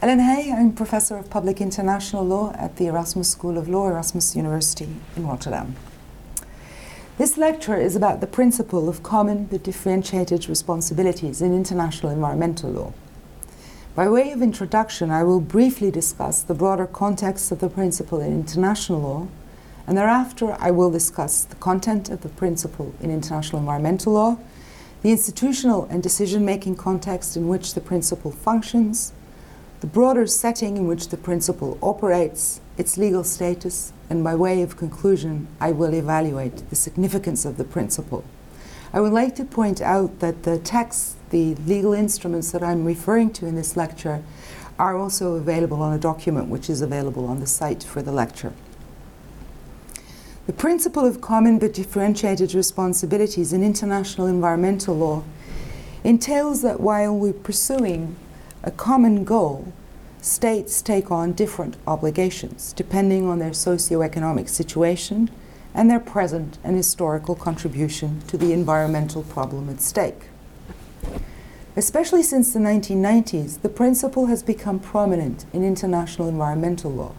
Ellen Hey, I'm Professor of Public International Law at the Erasmus School of Law, Erasmus University in Rotterdam. This lecture is about the principle of common but differentiated responsibilities in international environmental law. By way of introduction, I will briefly discuss the broader context of the principle in international law, and thereafter I will discuss the content of the principle in international environmental law, the institutional and decision making context in which the principle functions, the broader setting in which the principle operates, its legal status, and by way of conclusion, I will evaluate the significance of the principle. I would like to point out that the texts, the legal instruments that I'm referring to in this lecture, are also available on a document which is available on the site for the lecture. The principle of common but differentiated responsibilities in international environmental law entails that while we're pursuing a common goal, states take on different obligations depending on their socioeconomic situation and their present and historical contribution to the environmental problem at stake. Especially since the 1990s, the principle has become prominent in international environmental law.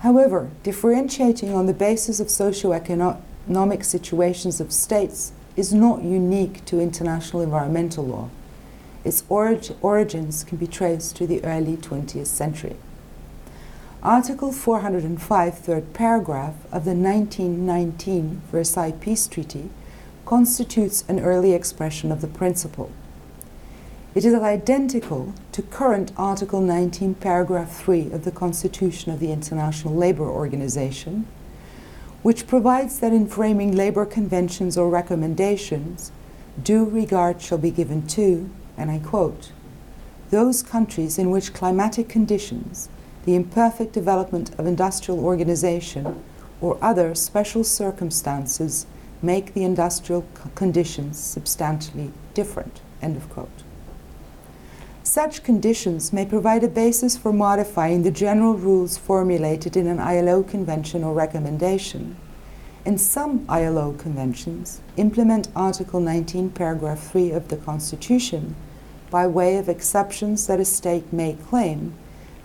However, differentiating on the basis of socioeconomic situations of states is not unique to international environmental law its orig origins can be traced to the early 20th century. Article 405, third paragraph of the 1919 Versailles Peace Treaty constitutes an early expression of the principle. It is identical to current Article 19, paragraph 3 of the Constitution of the International Labour Organization, which provides that in framing labour conventions or recommendations, due regard shall be given to and I quote, those countries in which climatic conditions, the imperfect development of industrial organization, or other special circumstances make the industrial conditions substantially different. End of quote. Such conditions may provide a basis for modifying the general rules formulated in an ILO convention or recommendation. And some ILO conventions implement Article 19, paragraph 3 of the Constitution by way of exceptions that a state may claim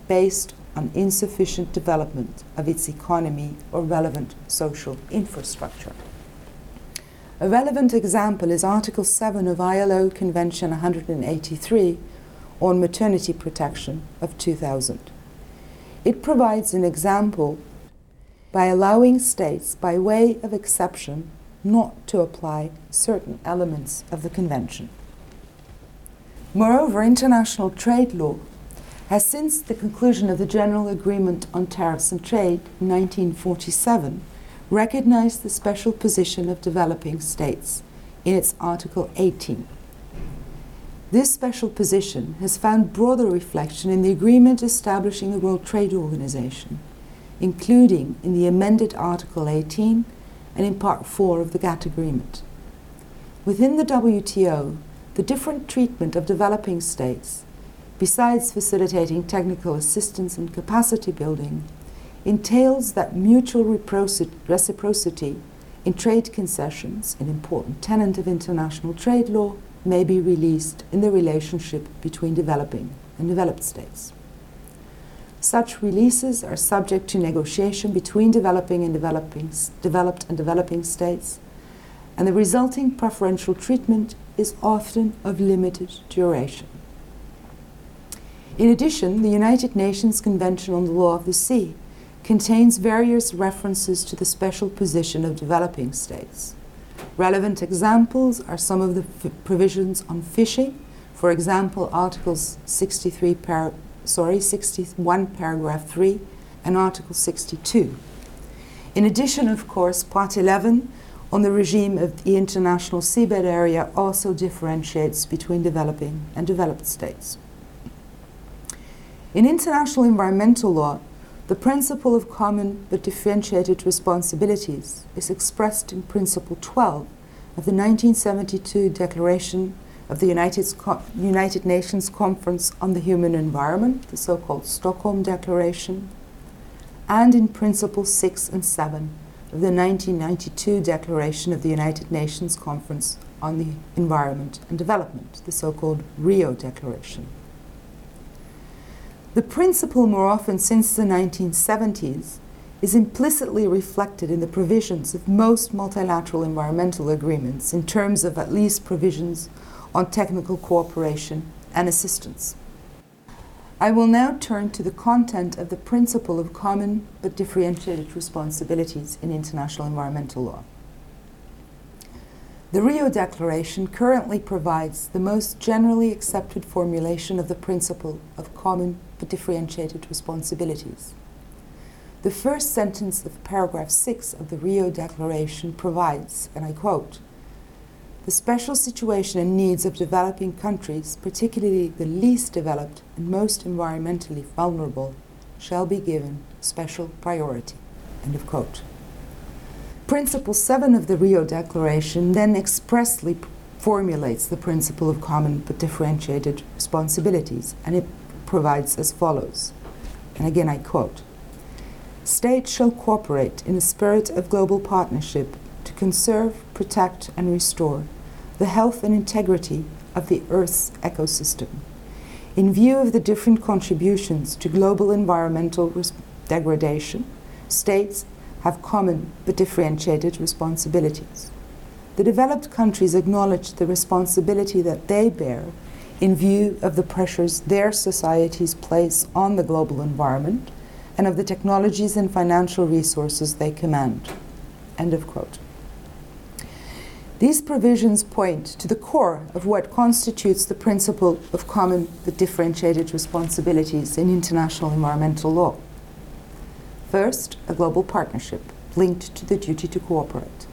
based on insufficient development of its economy or relevant social infrastructure. A relevant example is Article 7 of ILO Convention 183 on maternity protection of 2000. It provides an example by allowing states, by way of exception, not to apply certain elements of the Convention. Moreover, international trade law has since the conclusion of the General Agreement on Tariffs and Trade in 1947 recognized the special position of developing states in its Article 18. This special position has found broader reflection in the agreement establishing the World Trade Organization, including in the amended Article 18 and in Part 4 of the GATT Agreement. Within the WTO, the different treatment of developing states, besides facilitating technical assistance and capacity building, entails that mutual reciprocity in trade concessions, an important tenet of international trade law, may be released in the relationship between developing and developed states. Such releases are subject to negotiation between developing and developing, developed and developing states, and the resulting preferential treatment is often of limited duration. In addition, the United Nations Convention on the Law of the Sea contains various references to the special position of developing states. Relevant examples are some of the provisions on fishing, for example, Articles 63 par- sorry, 61 paragraph 3 and Article 62. In addition, of course, Part 11 on the regime of the international seabed area also differentiates between developing and developed states. In international environmental law, the principle of common but differentiated responsibilities is expressed in Principle 12 of the 1972 Declaration of the United, United Nations Conference on the Human Environment, the so called Stockholm Declaration, and in Principle 6 and 7 of the 1992 Declaration of the United Nations Conference on the Environment and Development, the so called Rio Declaration. The principle, more often since the 1970s, is implicitly reflected in the provisions of most multilateral environmental agreements in terms of at least provisions on technical cooperation and assistance. I will now turn to the content of the principle of common but differentiated responsibilities in international environmental law. The Rio Declaration currently provides the most generally accepted formulation of the principle of common but differentiated responsibilities. The first sentence of paragraph 6 of the Rio Declaration provides, and I quote, the special situation and needs of developing countries, particularly the least developed and most environmentally vulnerable, shall be given special priority. End of quote. Principle 7 of the Rio Declaration then expressly formulates the principle of common but differentiated responsibilities, and it provides as follows. And again, I quote States shall cooperate in a spirit of global partnership to conserve, protect, and restore the health and integrity of the Earth's ecosystem. In view of the different contributions to global environmental degradation, states have common but differentiated responsibilities. The developed countries acknowledge the responsibility that they bear in view of the pressures their societies place on the global environment and of the technologies and financial resources they command. End of quote. These provisions point to the core of what constitutes the principle of common but differentiated responsibilities in international environmental law. First, a global partnership linked to the duty to cooperate.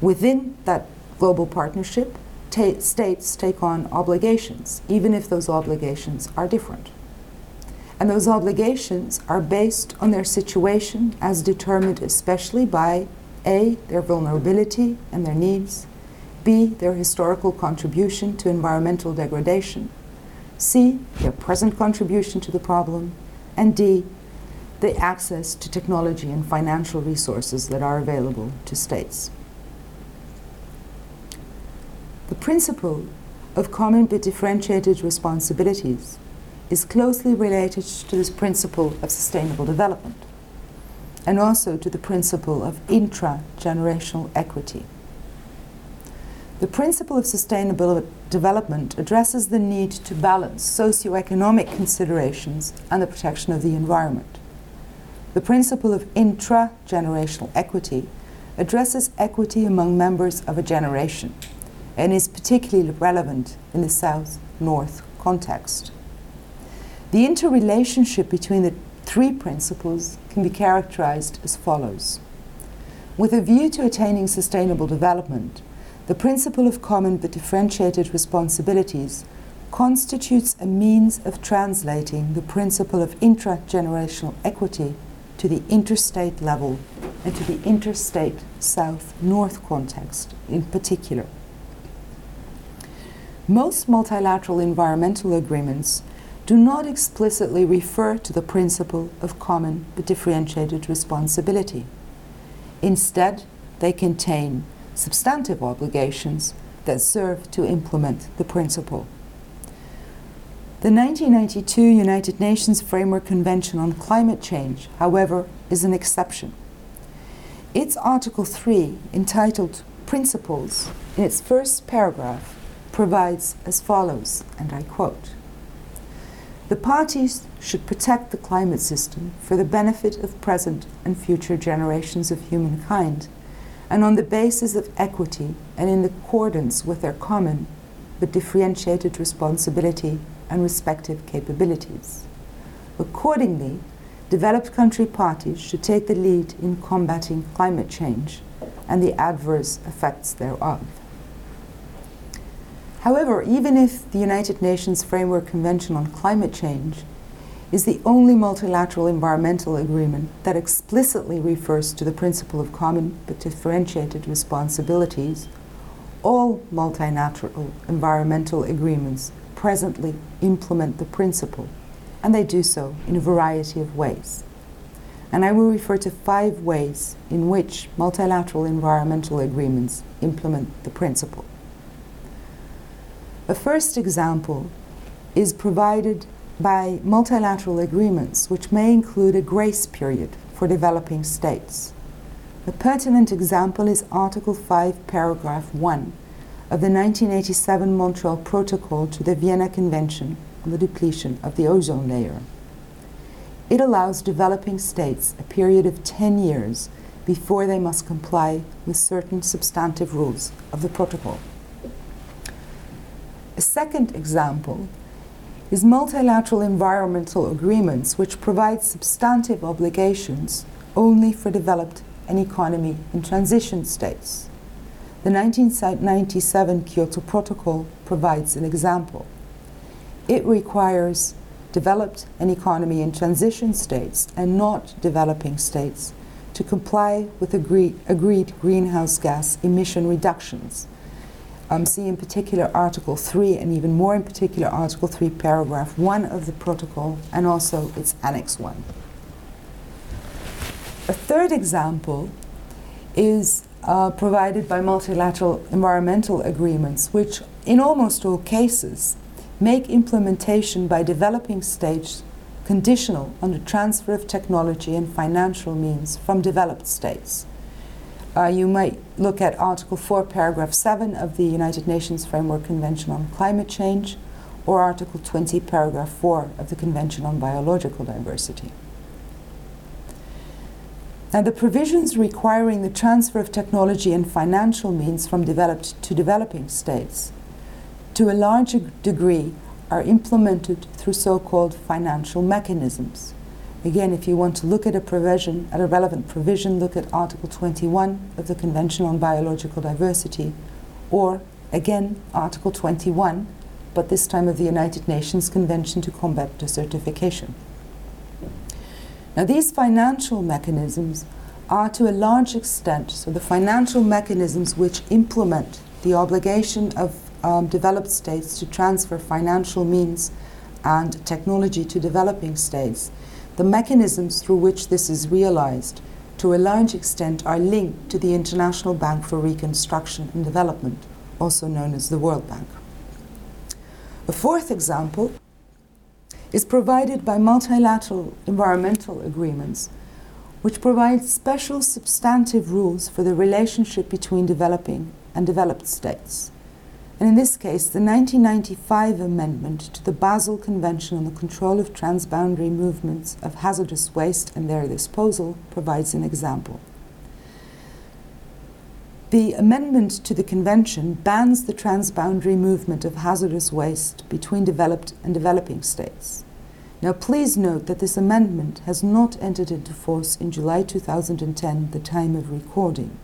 Within that global partnership, ta- states take on obligations, even if those obligations are different. And those obligations are based on their situation as determined especially by A, their vulnerability and their needs, B, their historical contribution to environmental degradation, C, their present contribution to the problem, and D, the access to technology and financial resources that are available to states. The principle of common but differentiated responsibilities is closely related to this principle of sustainable development and also to the principle of intra generational equity. The principle of sustainable development addresses the need to balance socioeconomic considerations and the protection of the environment. The principle of intra generational equity addresses equity among members of a generation and is particularly relevant in the South North context. The interrelationship between the three principles can be characterized as follows. With a view to attaining sustainable development, the principle of common but differentiated responsibilities constitutes a means of translating the principle of intra-generational equity to the interstate level and to the interstate south-north context in particular. Most multilateral environmental agreements do not explicitly refer to the principle of common but differentiated responsibility. Instead, they contain substantive obligations that serve to implement the principle. The 1992 United Nations Framework Convention on Climate Change, however, is an exception. Its Article 3, entitled Principles, in its first paragraph, provides as follows, and I quote the parties should protect the climate system for the benefit of present and future generations of humankind, and on the basis of equity and in accordance with their common but differentiated responsibility and respective capabilities. Accordingly, developed country parties should take the lead in combating climate change and the adverse effects thereof. However, even if the United Nations Framework Convention on Climate Change is the only multilateral environmental agreement that explicitly refers to the principle of common but differentiated responsibilities, all multilateral environmental agreements presently implement the principle, and they do so in a variety of ways. And I will refer to five ways in which multilateral environmental agreements implement the principle. A first example is provided by multilateral agreements, which may include a grace period for developing states. A pertinent example is Article 5, Paragraph 1 of the 1987 Montreal Protocol to the Vienna Convention on the Depletion of the Ozone Layer. It allows developing states a period of 10 years before they must comply with certain substantive rules of the protocol. A second example is multilateral environmental agreements which provide substantive obligations only for developed and economy in transition states. The 1997 Kyoto Protocol provides an example. It requires developed and economy in transition states and not developing states to comply with agree- agreed greenhouse gas emission reductions. Um, see in particular Article 3 and even more in particular Article 3, Paragraph 1 of the protocol and also its Annex 1. A third example is uh, provided by multilateral environmental agreements, which in almost all cases make implementation by developing states conditional on the transfer of technology and financial means from developed states. Uh, you might look at Article 4, Paragraph 7 of the United Nations Framework Convention on Climate Change or Article 20, Paragraph 4 of the Convention on Biological Diversity. Now, the provisions requiring the transfer of technology and financial means from developed to developing states, to a large degree, are implemented through so called financial mechanisms. Again, if you want to look at a provision, at a relevant provision, look at Article 21 of the Convention on Biological Diversity, or again, Article 21, but this time of the United Nations Convention to Combat Desertification. Now, these financial mechanisms are to a large extent, so the financial mechanisms which implement the obligation of um, developed states to transfer financial means and technology to developing states, the mechanisms through which this is realized to a large extent are linked to the International Bank for Reconstruction and Development, also known as the World Bank. A fourth example is provided by multilateral environmental agreements, which provide special substantive rules for the relationship between developing and developed states. And in this case, the 1995 amendment to the Basel Convention on the Control of Transboundary Movements of Hazardous Waste and Their Disposal provides an example. The amendment to the convention bans the transboundary movement of hazardous waste between developed and developing states. Now, please note that this amendment has not entered into force in July 2010, the time of recording.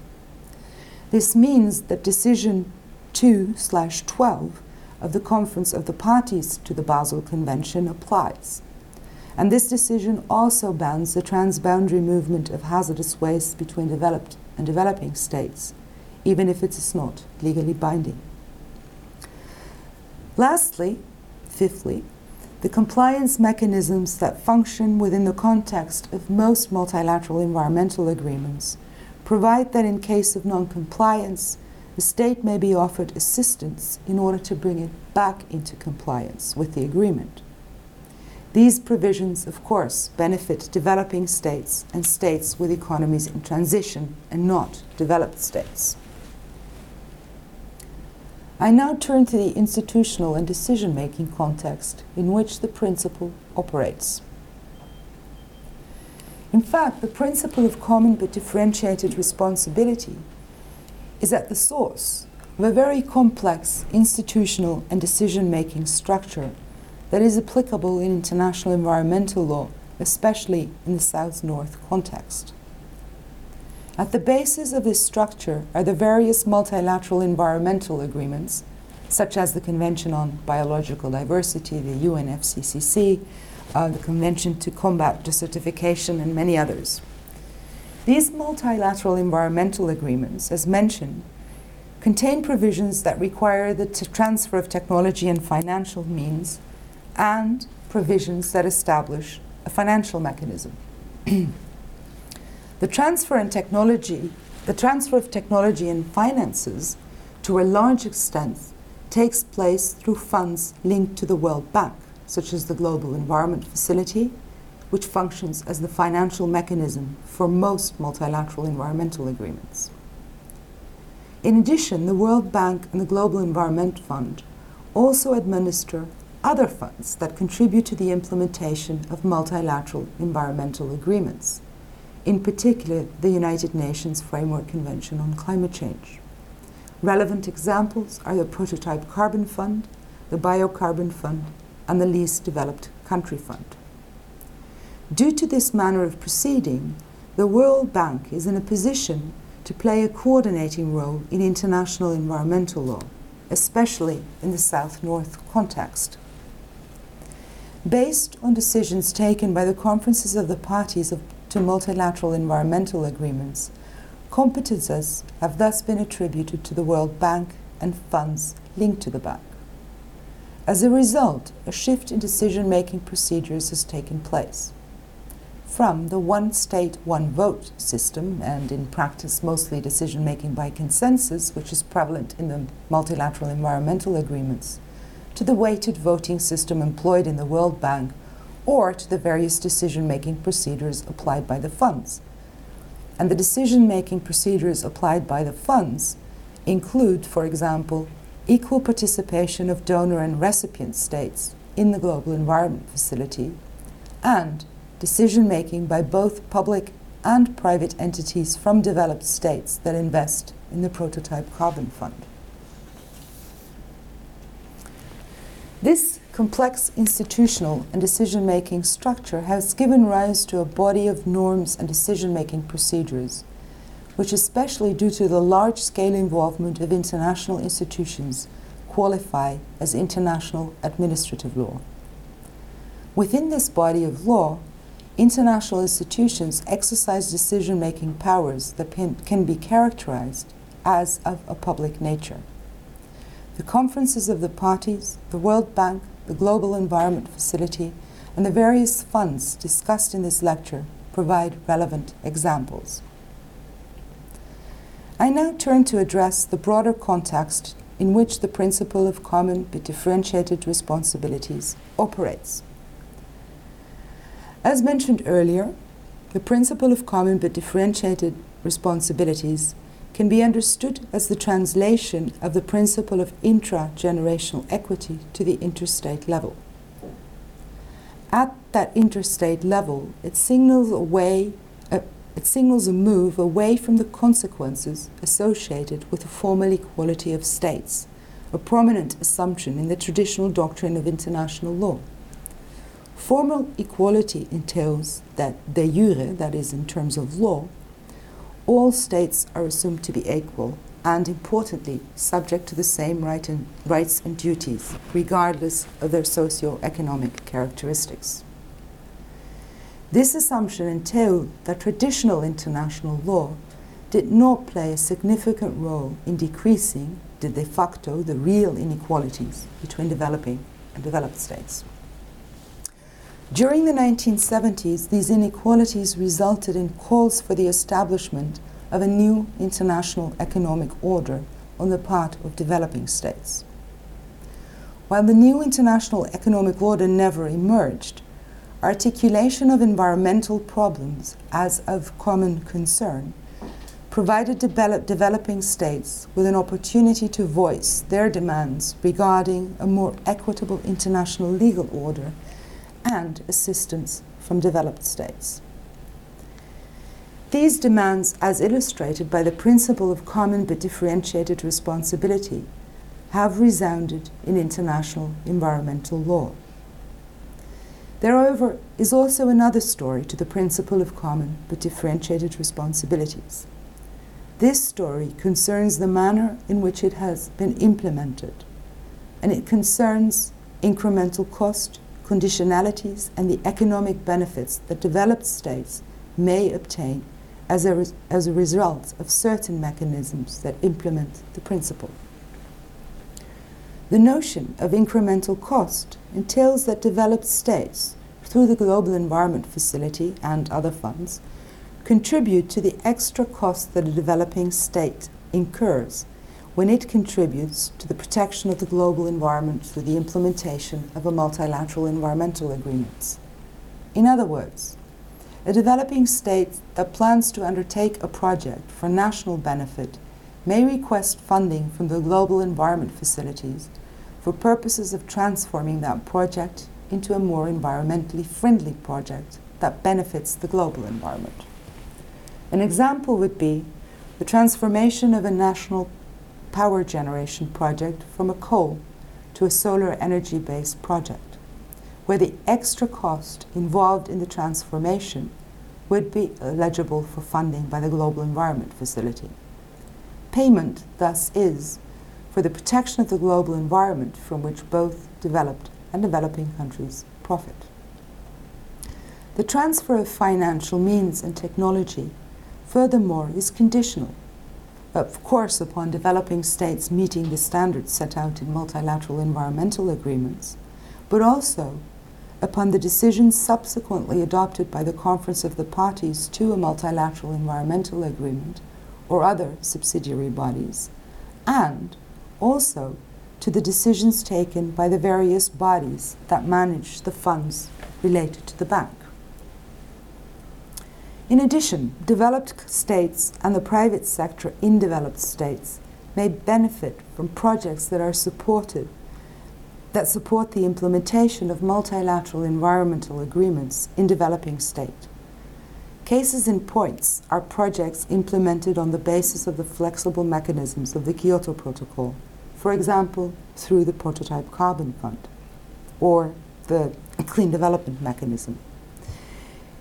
This means that Decision 2 12 of the Conference of the Parties to the Basel Convention applies. And this decision also bans the transboundary movement of hazardous waste between developed and developing states even if it is not legally binding. Lastly, fifthly, the compliance mechanisms that function within the context of most multilateral environmental agreements provide that in case of non-compliance, the state may be offered assistance in order to bring it back into compliance with the agreement. These provisions, of course, benefit developing states and states with economies in transition and not developed states. I now turn to the institutional and decision making context in which the principle operates. In fact, the principle of common but differentiated responsibility is at the source of a very complex institutional and decision making structure that is applicable in international environmental law, especially in the South North context. At the basis of this structure are the various multilateral environmental agreements, such as the Convention on Biological Diversity, the UNFCCC, uh, the Convention to Combat Desertification, and many others. These multilateral environmental agreements, as mentioned, contain provisions that require the transfer of technology and financial means and provisions that establish a financial mechanism. The transfer and technology, the transfer of technology and finances to a large extent takes place through funds linked to the World Bank, such as the Global Environment Facility, which functions as the financial mechanism for most multilateral environmental agreements. In addition, the World Bank and the Global Environment Fund also administer other funds that contribute to the implementation of multilateral environmental agreements, in particular the United Nations Framework Convention on Climate Change. Relevant examples are the Prototype Carbon Fund, the Biocarbon Fund, and the Least Developed Country Fund. Due to this manner of proceeding, the World Bank is in a position to play a coordinating role in international environmental law, especially in the South North context. Based on decisions taken by the conferences of the parties of, to multilateral environmental agreements, competences have thus been attributed to the World Bank and funds linked to the bank. As a result, a shift in decision making procedures has taken place from the one state, one vote system, and in practice, mostly decision making by consensus, which is prevalent in the multilateral environmental agreements, to the weighted voting system employed in the World Bank, or to the various decision making procedures applied by the funds. And the decision making procedures applied by the funds include, for example, equal participation of donor and recipient states in the Global Environment Facility and decision making by both public and private entities from developed states that invest in the Prototype Carbon Fund. This complex institutional and decision making structure has given rise to a body of norms and decision making procedures, which, especially due to the large scale involvement of international institutions, qualify as international administrative law. Within this body of law, international institutions exercise decision making powers that can be characterized as of a public nature. The conferences of the parties, the World Bank, the Global Environment Facility, and the various funds discussed in this lecture provide relevant examples. I now turn to address the broader context in which the principle of common but differentiated responsibilities operates. As mentioned earlier, the principle of common but differentiated responsibilities can be understood as the translation of the principle of intra-generational equity to the interstate level. At that interstate level, it signals uh, it signals a move away from the consequences associated with the formal equality of states, a prominent assumption in the traditional doctrine of international law. Formal equality entails that de jure, that is, in terms of law, all states are assumed to be equal and, importantly, subject to the same right and, rights and duties, regardless of their socio-economic characteristics. This assumption entailed that traditional international law did not play a significant role in decreasing, de, de facto, the real inequalities between developing and developed states. During the 1970s, these inequalities resulted in calls for the establishment of a new international economic order on the part of developing states. While the new international economic order never emerged, articulation of environmental problems as of common concern provided develop developing states with an opportunity to voice their demands regarding a more equitable international legal order and assistance from developed states. These demands, as illustrated by the principle of common but differentiated responsibility, have resounded in international environmental law. There is also another story to the principle of common but differentiated responsibilities. This story concerns the manner in which it has been implemented, and it concerns incremental cost conditionalities, and the economic benefits that developed states may obtain as a, as a result of certain mechanisms that implement the principle. The notion of incremental cost entails that developed states, through the Global Environment Facility and other funds, contribute to the extra cost that a developing state incurs when it contributes to the protection of the global environment through the implementation of a multilateral environmental agreement. In other words, a developing state that plans to undertake a project for national benefit may request funding from the global environment facilities for purposes of transforming that project into a more environmentally friendly project that benefits the global environment. An example would be the transformation of a national power generation project from a coal to a solar energy based project, where the extra cost involved in the transformation would be eligible for funding by the Global Environment Facility. Payment, thus, is for the protection of the global environment from which both developed and developing countries profit. The transfer of financial means and technology, furthermore, is conditional, of course, upon developing states meeting the standards set out in multilateral environmental agreements, but also upon the decisions subsequently adopted by the Conference of the Parties to a multilateral environmental agreement or other subsidiary bodies, and also to the decisions taken by the various bodies that manage the funds related to the bank. In addition, developed states and the private sector in developed states may benefit from projects that are supported that support the implementation of multilateral environmental agreements in developing state. Cases in points are projects implemented on the basis of the flexible mechanisms of the Kyoto Protocol for example, through the Prototype Carbon Fund or the Clean Development Mechanism.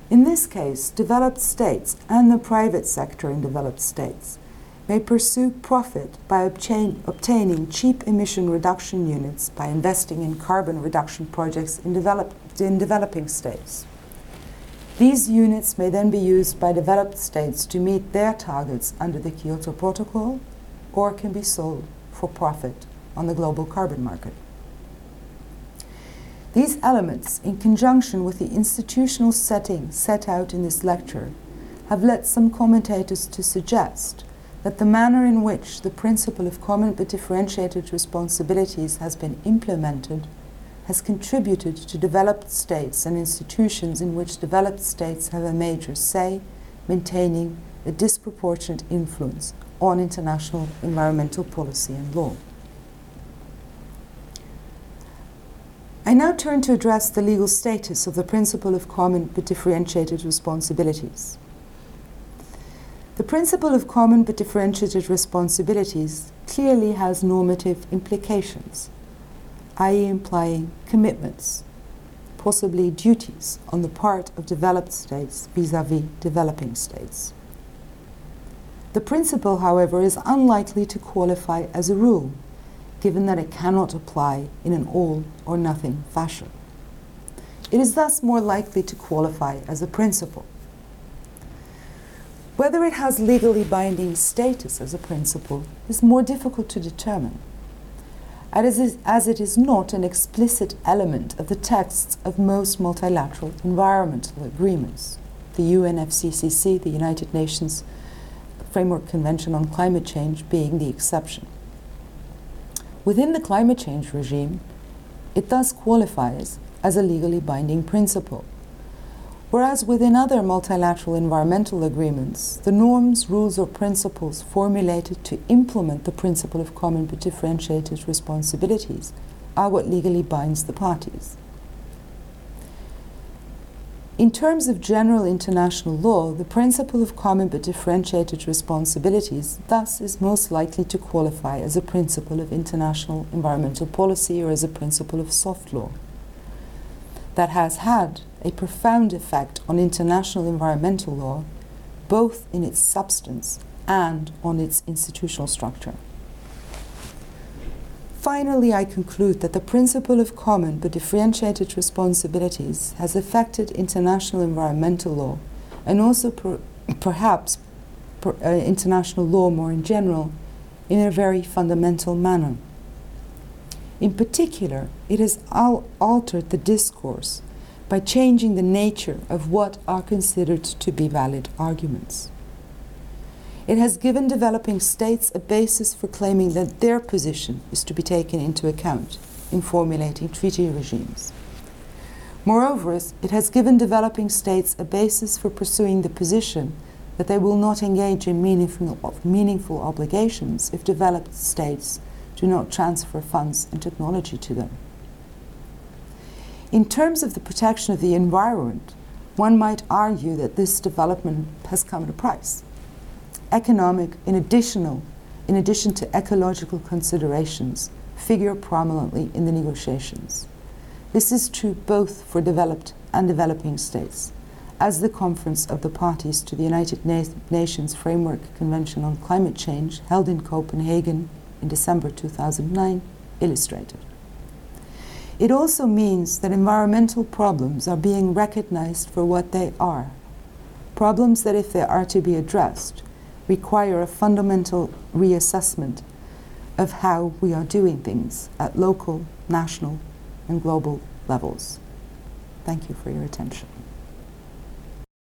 In this case, developed states and the private sector in developed states may pursue profit by obtain, obtaining cheap emission reduction units by investing in carbon reduction projects in, develop, in developing states. These units may then be used by developed states to meet their targets under the Kyoto Protocol or can be sold for profit on the global carbon market. These elements, in conjunction with the institutional setting set out in this lecture, have led some commentators to suggest that the manner in which the principle of common but differentiated responsibilities has been implemented has contributed to developed states and institutions in which developed states have a major say, maintaining a disproportionate influence on international environmental policy and law. I now turn to address the legal status of the principle of common but differentiated responsibilities. The principle of common but differentiated responsibilities clearly has normative implications, i.e., implying commitments, possibly duties, on the part of developed states vis a vis developing states. The principle, however, is unlikely to qualify as a rule, given that it cannot apply in an all or nothing fashion. It is thus more likely to qualify as a principle. Whether it has legally binding status as a principle is more difficult to determine, as it is not an explicit element of the texts of most multilateral environmental agreements, the UNFCCC, the United Nations Framework Convention on Climate Change being the exception. Within the climate change regime, it thus qualifies as a legally binding principle. Whereas within other multilateral environmental agreements, the norms, rules, or principles formulated to implement the principle of common but differentiated responsibilities are what legally binds the parties. In terms of general international law, the principle of common but differentiated responsibilities thus is most likely to qualify as a principle of international environmental policy or as a principle of soft law that has had a profound effect on international environmental law, both in its substance and on its institutional structure. Finally, I conclude that the principle of common but differentiated responsibilities has affected international environmental law and also per, perhaps per, uh, international law more in general in a very fundamental manner. In particular, it has al- altered the discourse by changing the nature of what are considered to be valid arguments. It has given developing states a basis for claiming that their position is to be taken into account in formulating treaty regimes. Moreover, it has given developing states a basis for pursuing the position that they will not engage in meaningful, meaningful obligations if developed states do not transfer funds and technology to them. In terms of the protection of the environment, one might argue that this development has come at a price. Economic, in, additional, in addition to ecological considerations, figure prominently in the negotiations. This is true both for developed and developing states, as the Conference of the Parties to the United Na- Nations Framework Convention on Climate Change, held in Copenhagen in December 2009, illustrated. It also means that environmental problems are being recognized for what they are problems that, if they are to be addressed, require a fundamental reassessment of how we are doing things at local, national, and global levels. Thank you for your attention.